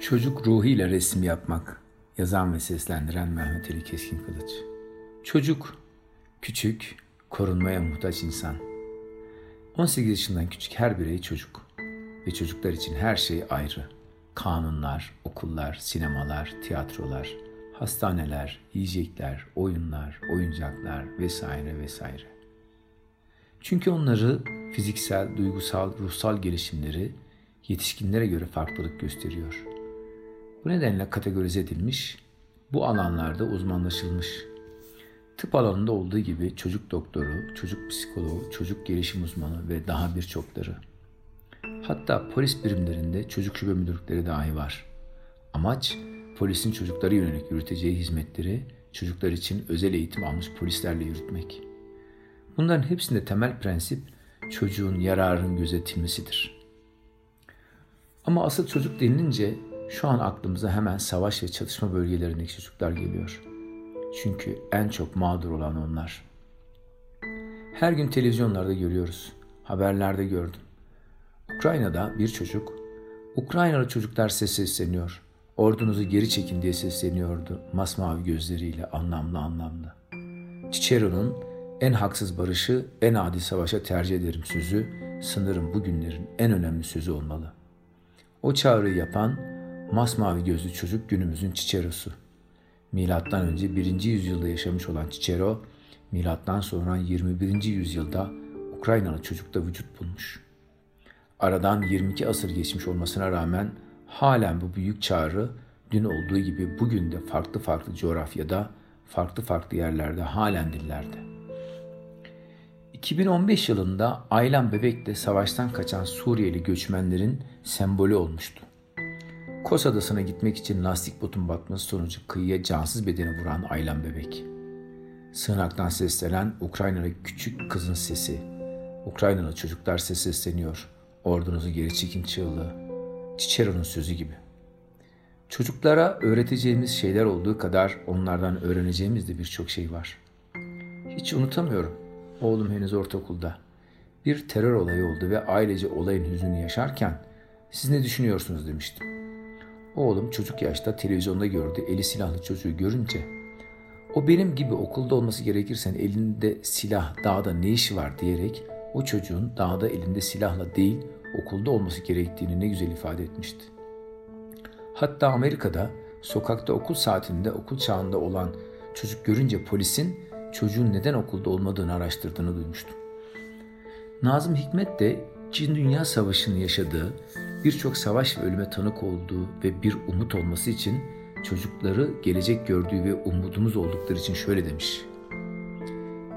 Çocuk ruhuyla resim yapmak. Yazan ve seslendiren Mehmet Ali Keskin Kılıç. Çocuk, küçük, korunmaya muhtaç insan. 18 yaşından küçük her birey çocuk. Ve çocuklar için her şey ayrı. Kanunlar, okullar, sinemalar, tiyatrolar, hastaneler, yiyecekler, oyunlar, oyuncaklar vesaire vesaire. Çünkü onları fiziksel, duygusal, ruhsal gelişimleri yetişkinlere göre farklılık gösteriyor.'' Bu nedenle kategorize edilmiş, bu alanlarda uzmanlaşılmış. Tıp alanında olduğu gibi çocuk doktoru, çocuk psikoloğu, çocuk gelişim uzmanı ve daha birçokları. Hatta polis birimlerinde çocuk şube müdürlükleri dahi var. Amaç polisin çocuklara yönelik yürüteceği hizmetleri çocuklar için özel eğitim almış polislerle yürütmek. Bunların hepsinde temel prensip çocuğun yararın gözetilmesidir. Ama asıl çocuk denilince şu an aklımıza hemen savaş ve çatışma bölgelerindeki çocuklar geliyor. Çünkü en çok mağdur olan onlar. Her gün televizyonlarda görüyoruz. Haberlerde gördüm. Ukrayna'da bir çocuk, Ukraynalı çocuklar size sesleniyor. Ordunuzu geri çekin diye sesleniyordu masmavi gözleriyle anlamlı anlamlı. Cicero'nun en haksız barışı en adil savaşa tercih ederim sözü sanırım bugünlerin en önemli sözü olmalı. O çağrıyı yapan masmavi gözlü çocuk günümüzün Cicero'su. Milattan önce 1. yüzyılda yaşamış olan Cicero, milattan sonra 21. yüzyılda Ukraynalı çocukta vücut bulmuş. Aradan 22 asır geçmiş olmasına rağmen halen bu büyük çağrı dün olduğu gibi bugün de farklı farklı coğrafyada, farklı farklı yerlerde halen dillerde. 2015 yılında Aylan Bebek de savaştan kaçan Suriyeli göçmenlerin sembolü olmuştu. Kos Adası'na gitmek için lastik botun batması sonucu kıyıya cansız bedeni vuran Aylan bebek. Sığınaktan seslenen Ukraynalı küçük kızın sesi. Ukraynalı çocuklar ses sesleniyor. Ordunuzu geri çekin çığlığı. Cicero'nun sözü gibi. Çocuklara öğreteceğimiz şeyler olduğu kadar onlardan öğreneceğimiz de birçok şey var. Hiç unutamıyorum. Oğlum henüz ortaokulda. Bir terör olayı oldu ve ailece olayın hüznünü yaşarken siz ne düşünüyorsunuz demiştim. Oğlum çocuk yaşta televizyonda gördü eli silahlı çocuğu görünce o benim gibi okulda olması gerekirsen elinde silah dağda ne işi var diyerek o çocuğun dağda elinde silahla değil okulda olması gerektiğini ne güzel ifade etmişti. Hatta Amerika'da sokakta okul saatinde okul çağında olan çocuk görünce polisin çocuğun neden okulda olmadığını araştırdığını duymuştum. Nazım Hikmet de Cin Dünya Savaşı'nı yaşadığı birçok savaş ve ölüme tanık olduğu ve bir umut olması için çocukları gelecek gördüğü ve umudumuz oldukları için şöyle demiş.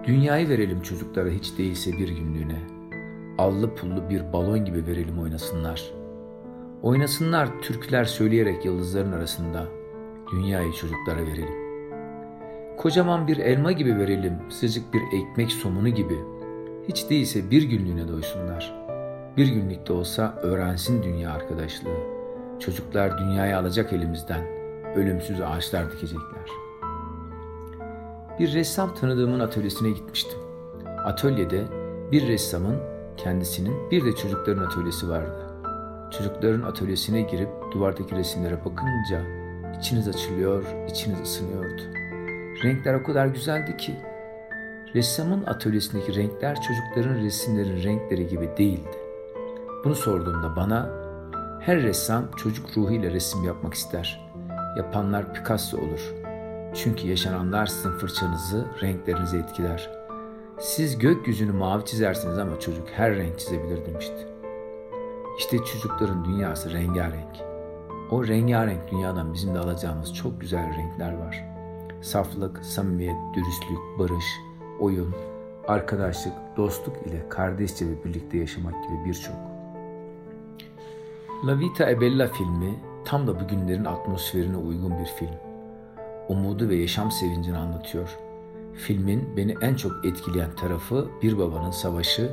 Dünyayı verelim çocuklara hiç değilse bir günlüğüne. Allı pullu bir balon gibi verelim oynasınlar. Oynasınlar türküler söyleyerek yıldızların arasında. Dünyayı çocuklara verelim. Kocaman bir elma gibi verelim, sıcak bir ekmek somunu gibi. Hiç değilse bir günlüğüne doysunlar.'' Bir günlük de olsa öğrensin dünya arkadaşlığı. Çocuklar dünyayı alacak elimizden. Ölümsüz ağaçlar dikecekler. Bir ressam tanıdığımın atölyesine gitmiştim. Atölyede bir ressamın kendisinin bir de çocukların atölyesi vardı. Çocukların atölyesine girip duvardaki resimlere bakınca içiniz açılıyor, içiniz ısınıyordu. Renkler o kadar güzeldi ki ressamın atölyesindeki renkler çocukların resimlerin renkleri gibi değildi. Bunu sorduğumda bana her ressam çocuk ruhuyla resim yapmak ister. Yapanlar Picasso olur. Çünkü yaşananlar sizin fırçanızı, renklerinizi etkiler. Siz gökyüzünü mavi çizersiniz ama çocuk her renk çizebilir demişti. İşte çocukların dünyası rengarenk. O rengarenk dünyadan bizim de alacağımız çok güzel renkler var. Saflık, samimiyet, dürüstlük, barış, oyun, arkadaşlık, dostluk ile kardeşçe ve birlikte yaşamak gibi birçok. La Vita e Bella filmi tam da bugünlerin atmosferine uygun bir film. Umudu ve yaşam sevincini anlatıyor. Filmin beni en çok etkileyen tarafı bir babanın savaşı,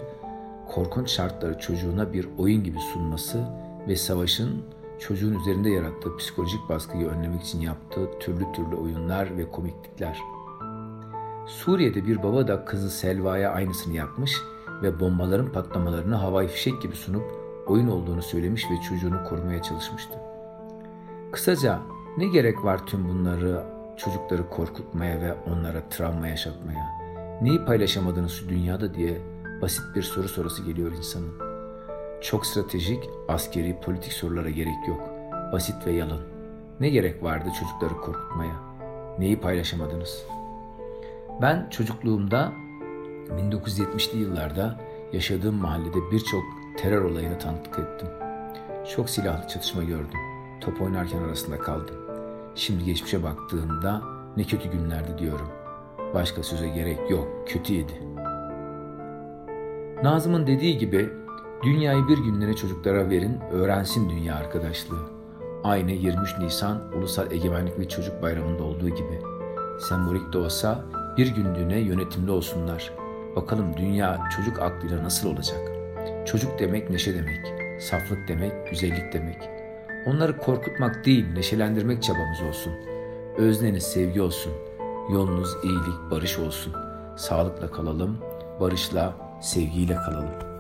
korkunç şartları çocuğuna bir oyun gibi sunması ve savaşın çocuğun üzerinde yarattığı psikolojik baskıyı önlemek için yaptığı türlü türlü oyunlar ve komiklikler. Suriye'de bir baba da kızı Selva'ya aynısını yapmış ve bombaların patlamalarını havai fişek gibi sunup oyun olduğunu söylemiş ve çocuğunu korumaya çalışmıştı. Kısaca ne gerek var tüm bunları çocukları korkutmaya ve onlara travma yaşatmaya? Neyi paylaşamadınız dünyada diye basit bir soru sorası geliyor insanın. Çok stratejik, askeri, politik sorulara gerek yok. Basit ve yalın. Ne gerek vardı çocukları korkutmaya? Neyi paylaşamadınız? Ben çocukluğumda 1970'li yıllarda yaşadığım mahallede birçok terör olayına tanıklık ettim. Çok silahlı çatışma gördüm. Top oynarken arasında kaldım. Şimdi geçmişe baktığımda ne kötü günlerdi diyorum. Başka söze gerek yok, kötüydi. Nazım'ın dediği gibi dünyayı bir günlere çocuklara verin, öğrensin dünya arkadaşlığı. Aynı 23 Nisan Ulusal Egemenlik ve Çocuk Bayramı'nda olduğu gibi. Sembolik de olsa bir günlüğüne yönetimli olsunlar. Bakalım dünya çocuk aklıyla nasıl olacak? Çocuk demek neşe demek, saflık demek, güzellik demek. Onları korkutmak değil, neşelendirmek çabamız olsun. Özneniz sevgi olsun. Yolunuz iyilik, barış olsun. Sağlıkla kalalım, barışla, sevgiyle kalalım.